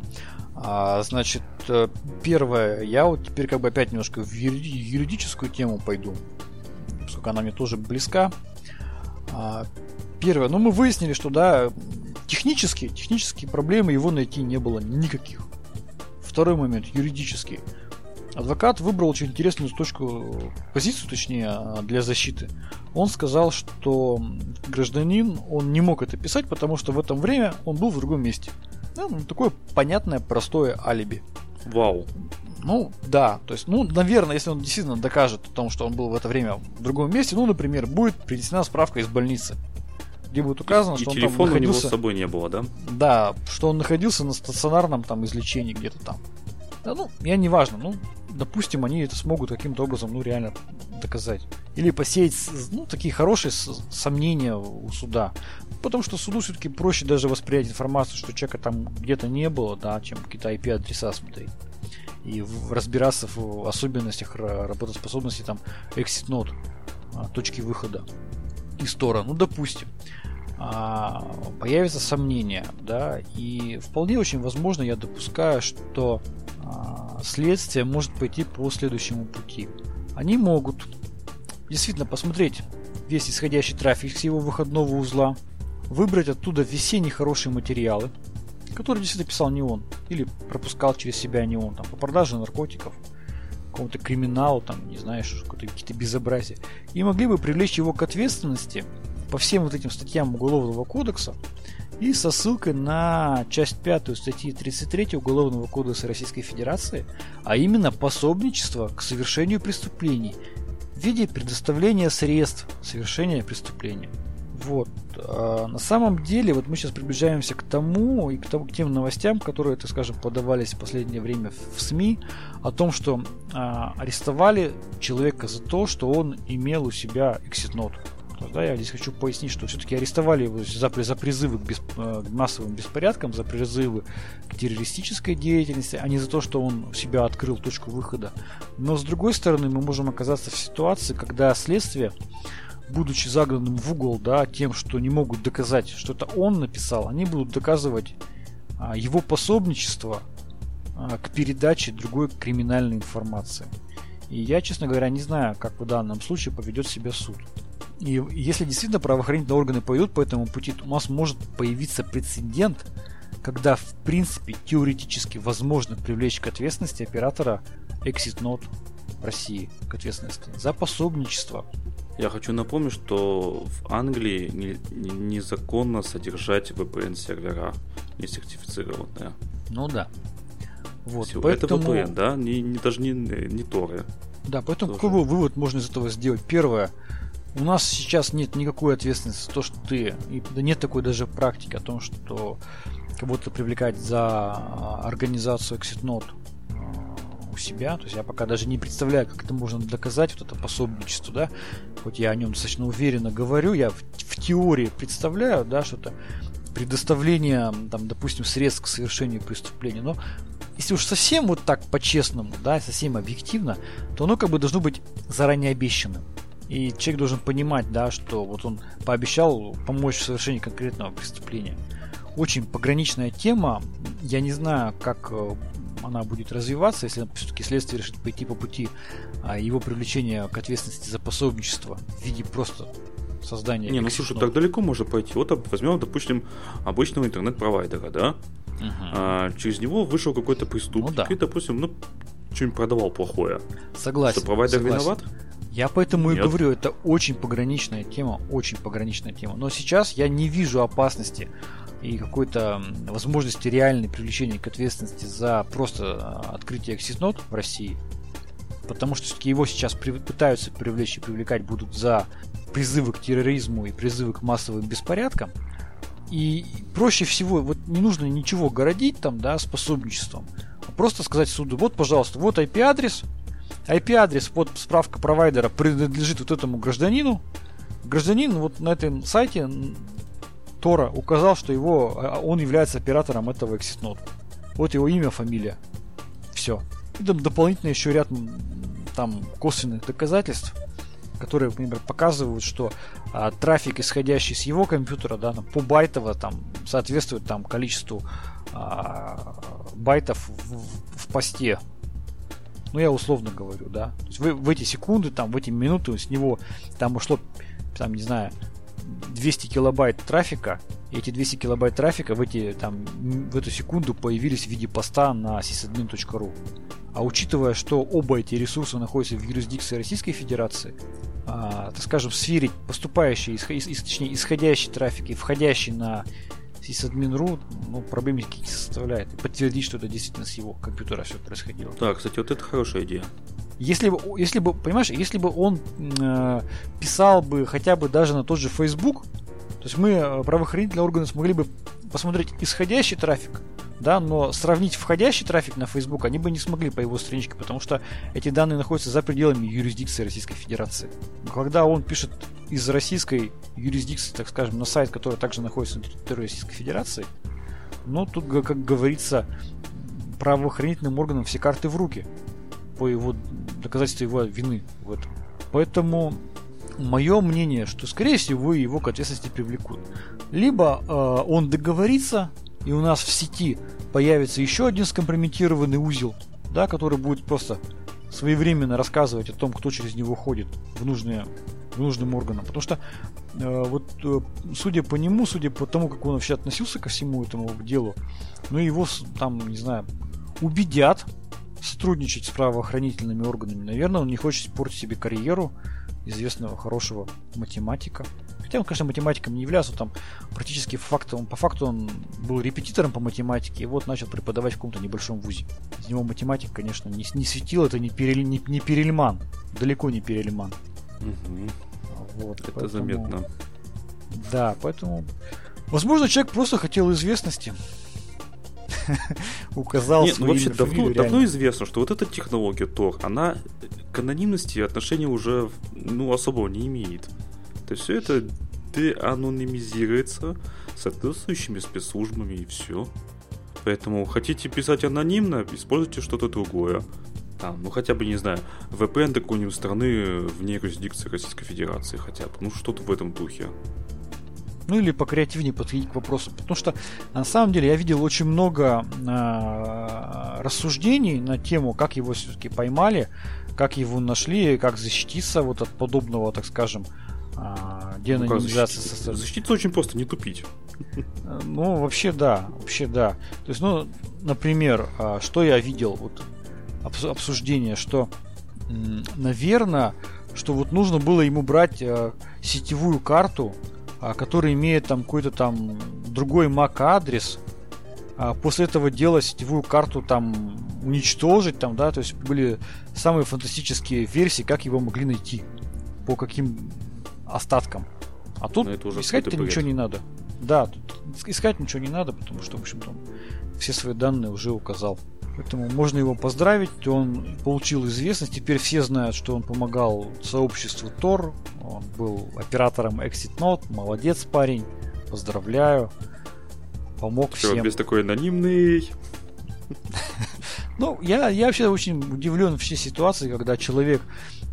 А, значит, э, первое, я вот теперь как бы опять немножко в юридическую тему пойду, поскольку она мне тоже близка. А, первое, ну мы выяснили, что да, технически, технические проблемы его найти не было никаких. Второй момент, юридический. Адвокат выбрал очень интересную точку, позицию, точнее, для защиты. Он сказал, что гражданин, он не мог это писать, потому что в это время он был в другом месте. Ну, такое понятное, простое алиби. Вау. Ну, да, то есть, ну, наверное, если он действительно докажет о том, что он был в это время в другом месте, ну, например, будет принесена справка из больницы, где будет указано, и, что и он там находился... у него с собой не было, да? Да, что он находился на стационарном там излечении где-то там. Да, ну, я не важно, ну, допустим, они это смогут каким-то образом, ну, реально доказать. Или посеять, ну, такие хорошие сомнения у суда. Потому что суду все-таки проще даже воспринять информацию, что человека там где-то не было, да, чем какие-то IP-адреса смотреть. И разбираться в особенностях работоспособности там exit node, а, точки выхода из стора. Ну, допустим а, появится сомнение, да, и вполне очень возможно, я допускаю, что следствие может пойти по следующему пути. Они могут действительно посмотреть весь исходящий трафик с его выходного узла, выбрать оттуда весенние хорошие материалы, которые действительно писал не он, или пропускал через себя не он, там, по продаже наркотиков, какому-то криминалу, там, не знаю, какие-то безобразия, и могли бы привлечь его к ответственности по всем вот этим статьям Уголовного кодекса и со ссылкой на часть 5 статьи 33 Уголовного кодекса Российской Федерации, а именно пособничество к совершению преступлений в виде предоставления средств совершения преступления. Вот. А на самом деле, вот мы сейчас приближаемся к тому и к, тому, к тем новостям, которые, так скажем, подавались в последнее время в СМИ, о том, что а, арестовали человека за то, что он имел у себя exit да, я здесь хочу пояснить, что все-таки арестовали его за, за призывы к, бесп, э, массовым беспорядкам, за призывы к террористической деятельности, а не за то, что он себя открыл точку выхода. Но с другой стороны, мы можем оказаться в ситуации, когда следствие будучи загнанным в угол, да, тем, что не могут доказать, что это он написал, они будут доказывать а, его пособничество а, к передаче другой криминальной информации. И я, честно говоря, не знаю, как в данном случае поведет себя суд. И если действительно правоохранительные органы пойдут по этому пути, то у нас может появиться прецедент, когда в принципе теоретически возможно привлечь к ответственности оператора Exit Node России к ответственности за пособничество. Я хочу напомнить, что в Англии незаконно содержать VPN-сервера не сертифицированные. Ну да. Вот, Все, поэтому... Это VPN, да? Не, не, даже не, не Торы. Да, поэтому Тоже. какой вывод можно из этого сделать? Первое, у нас сейчас нет никакой ответственности за то, что ты... И нет такой даже практики о том, что кого-то привлекать за организацию ExitNote у себя. То есть я пока даже не представляю, как это можно доказать, вот это пособничество, да. Хоть я о нем достаточно уверенно говорю, я в, в теории представляю, да, что-то предоставление, там, допустим, средств к совершению преступления. Но если уж совсем вот так по-честному, да, совсем объективно, то оно как бы должно быть заранее обещанным. И человек должен понимать, да, что вот он пообещал помочь в совершении конкретного преступления. Очень пограничная тема. Я не знаю, как э, она будет развиваться, если все-таки следствие решит пойти по пути а, его привлечения к ответственности за пособничество в виде просто создания. Не, ну слушай, так далеко можно пойти. Вот возьмем, допустим, обычного интернет-провайдера, да? Угу. А, через него вышел какой-то преступник, ну, да. и, допустим, ну, что-нибудь продавал плохое. Согласен. Что провайдер согласен. виноват? Я поэтому Нет. и говорю, это очень пограничная тема, очень пограничная тема. Но сейчас я не вижу опасности и какой-то возможности реальной привлечения к ответственности за просто а, открытие Exit в России. Потому что все-таки его сейчас при, пытаются привлечь и привлекать будут за призывы к терроризму и призывы к массовым беспорядкам. И проще всего, вот не нужно ничего городить там, да, способничеством. А просто сказать суду, вот, пожалуйста, вот IP-адрес, IP-адрес, вот справка провайдера принадлежит вот этому гражданину. Гражданин вот на этом сайте Тора указал, что его, а, он является оператором этого ExitNode. Вот его имя, фамилия. Все. И там дополнительно еще ряд там косвенных доказательств, которые, например, показывают, что а, трафик, исходящий с его компьютера, да, там, по байтово там соответствует там количеству а, байтов в, в посте. Ну, я условно говорю, да. То есть в, в эти секунды, там, в эти минуты с него там ушло, там, не знаю, 200 килобайт трафика, и эти 200 килобайт трафика в, эти, там, в эту секунду появились в виде поста на sysadmin.ru. А учитывая, что оба эти ресурса находятся в юрисдикции Российской Федерации, а, так скажем, сверить поступающий, исход, ис, точнее, исходящий трафик и входящий на sysadmin.ru, ну, проблем никаких не составляет. И подтвердить, что это действительно с его компьютера все происходило. Да, кстати, вот это хорошая идея. Если бы, если бы, понимаешь, если бы он э, писал бы хотя бы даже на тот же Facebook, то есть мы, э, правоохранительные органы, смогли бы посмотреть исходящий трафик, да, но сравнить входящий трафик на Facebook они бы не смогли по его страничке, потому что эти данные находятся за пределами юрисдикции Российской Федерации. Когда он пишет из российской юрисдикции, так скажем, на сайт, который также находится на территории Российской Федерации, ну, тут, как говорится, правоохранительным органам все карты в руки по его доказательству его вины в этом. Поэтому мое мнение, что скорее всего его к ответственности привлекут. Либо э, он договорится, и у нас в сети появится еще один скомпрометированный узел, да, который будет просто своевременно рассказывать о том, кто через него ходит в нужные в нужным органам. Потому что э, вот э, судя по нему, судя по тому, как он вообще относился ко всему этому делу, ну его там, не знаю, убедят сотрудничать с правоохранительными органами. Наверное, он не хочет портить себе карьеру известного хорошего математика. Хотя он, конечно, математиком не являлся, там практически факту, он, по факту он был репетитором по математике и вот начал преподавать в каком-то небольшом вузе. Из него математик, конечно, не, не светил, это не, перель, не, не Перельман, далеко не Перельман. Угу. Вот, это поэтому, заметно. Да, поэтому... Возможно, человек просто хотел известности. Указал Нет, ну вообще давно, давно известно, что вот эта технология Tor, она к анонимности отношения уже ну, особого не имеет. То есть все это деанонимизируется соответствующими спецслужбами и все. Поэтому хотите писать анонимно, используйте что-то другое. Там, ну хотя бы, не знаю, VPN какой-нибудь страны вне юрисдикции Российской Федерации хотя бы. Ну что-то в этом духе ну или покреативнее подходить к вопросу. Потому что на самом деле я видел очень много э, рассуждений на тему, как его все-таки поймали, как его нашли, как защититься вот от подобного, так скажем, а, Ну, как деанонимизации со защититься? Защититься очень просто, не тупить. Э, Ну, вообще да, вообще да. То есть, ну, например, а, что я видел, вот обс- обсуждение, что, наверное, что вот нужно было ему брать э, сетевую карту, а, которая имеет там какой-то там другой MAC-адрес, а после этого делать сетевую карту там уничтожить там, да, то есть были самые фантастические версии, как его могли найти, по каким остаткам. А тут Ну, искать-то ничего не надо. Да, тут искать ничего не надо, потому что, в общем-то, все свои данные уже указал. Поэтому можно его поздравить, он получил известность, теперь все знают, что он помогал сообществу Тор, он был оператором Exit Note, молодец парень, поздравляю, помог Все, всем. без такой анонимный. Ну, я, я вообще очень удивлен в всей ситуации, когда человек,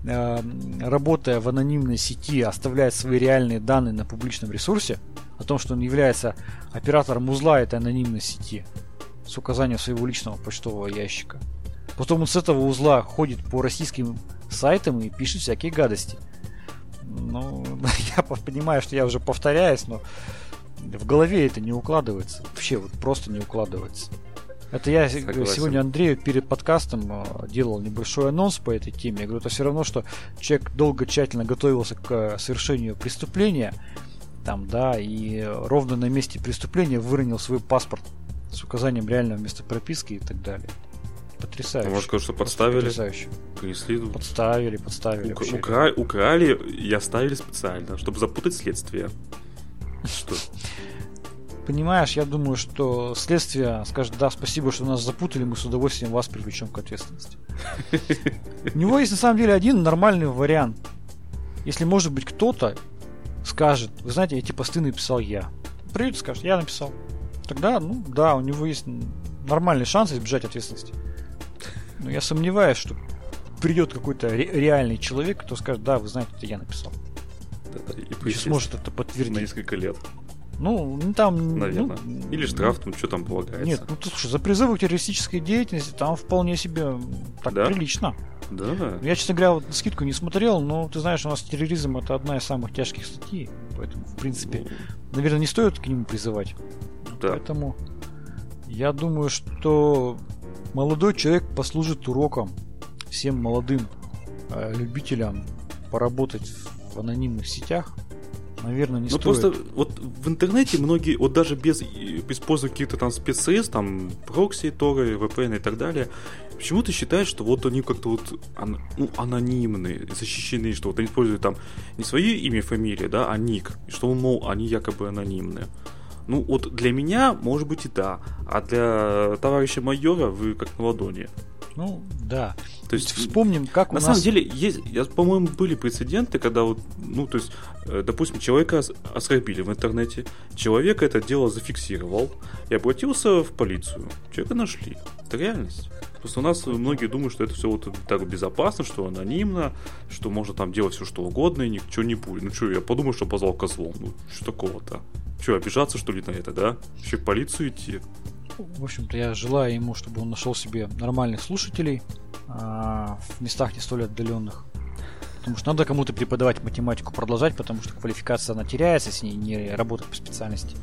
э, работая в анонимной сети, оставляет свои реальные данные на публичном ресурсе, о том, что он является оператором узла этой анонимной сети с указанием своего личного почтового ящика. Потом он с этого узла ходит по российским сайтам и пишет всякие гадости. Ну, я понимаю, что я уже повторяюсь, но в голове это не укладывается. Вообще вот просто не укладывается. Это я Согласен. сегодня Андрею перед подкастом э, делал небольшой анонс по этой теме. Я говорю, это все равно, что человек долго тщательно готовился к э, совершению преступления, там, да, и ровно на месте преступления выронил свой паспорт с указанием реального места прописки и так далее. Потрясающе. Может, Просто подставили, Потрясающе. принесли, тут Подставили, подставили. ук- укра- украли и оставили специально, чтобы запутать следствие. Что? Понимаешь, я думаю, что следствие скажет, да, спасибо, что нас запутали, мы с удовольствием вас привлечем к ответственности. У него есть на самом деле один нормальный вариант. Если, может быть, кто-то скажет, вы знаете, эти посты написал я. Придет и скажет, я написал. Тогда, ну да, у него есть нормальный шанс избежать ответственности. Но я сомневаюсь, что придет какой-то ре- реальный человек, кто скажет, да, вы знаете, это я написал. Да-да, И И присесть сможет это на подтвердить. несколько лет, Ну, ну, там... наверное. ну, Или штраф, ну что там полагается. Нет, ну ты слушай, за призывы к террористической деятельности там вполне себе так Да? прилично. Да. Я, честно говоря, вот скидку не смотрел, но ты знаешь, у нас терроризм это одна из самых тяжких статей. Поэтому, в принципе, наверное, не стоит к нему призывать. Да. Поэтому я думаю, что молодой человек послужит уроком всем молодым э, любителям поработать в анонимных сетях. Наверное, не Ну стоит. просто вот в интернете многие, вот даже без и- используя какие-то там спецсредств, там прокси, торы, VPN и так далее, почему-то считают, что вот они как-то вот ан- ну, анонимные, защищены, что вот они используют там не свое имя и фамилия, да, а ник, и что, мол, они якобы анонимные. Ну вот для меня, может быть, и да, а для товарища майора вы как на ладони. Ну, да. То есть Вспомним, как у на нас... самом деле, есть, я, по-моему, были прецеденты, когда вот, ну, то есть, э, допустим, человека ос- оскорбили в интернете, человек это дело зафиксировал и обратился в полицию. Человека нашли. Это реальность. Просто у нас многие думают, что это все вот так безопасно, что анонимно, что можно там делать все что угодно и ничего не будет. Ну что, я подумал, что позвал козлом. Ну, что такого-то? Что, обижаться что ли на это, да? Еще в полицию идти? В общем-то, я желаю ему, чтобы он нашел себе нормальных слушателей а, в местах не столь отдаленных. Потому что надо кому-то преподавать математику, продолжать, потому что квалификация она теряется, если не, не работать по специальности.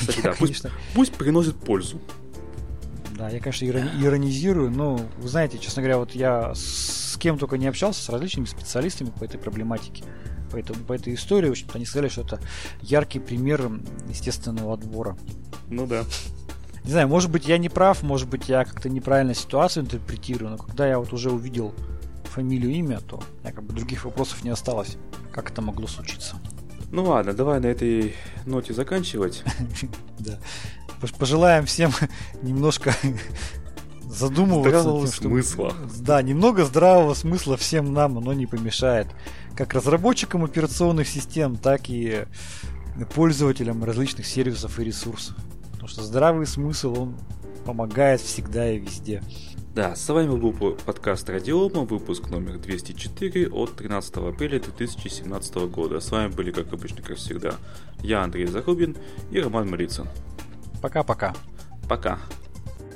Кстати, да, пусть, пусть приносит пользу. Да, я, конечно, ирони- иронизирую, но, вы знаете, честно говоря, вот я с кем только не общался, с различными специалистами по этой проблематике, по, этому, по этой истории, в общем-то, они сказали, что это яркий пример естественного отбора. Ну да. Не знаю, может быть, я не прав, может быть, я как-то неправильно ситуацию интерпретирую, но когда я вот уже увидел фамилию, имя, то якобы других вопросов не осталось. Как это могло случиться? Ну ладно, давай на этой ноте заканчивать. Да. Пож- Пожелаем всем немножко задумываться. Здравого тем, что- смысла. Да, немного здравого смысла всем нам, оно не помешает. Как разработчикам операционных систем, так и пользователям различных сервисов и ресурсов. Потому что здравый смысл, он помогает всегда и везде. Да, с вами был по- подкаст Радиома, выпуск номер 204 от 13 апреля 2017 года. С вами были, как обычно, как всегда, я, Андрей Зарубин и Роман Малицын. Пока-пока. Пока.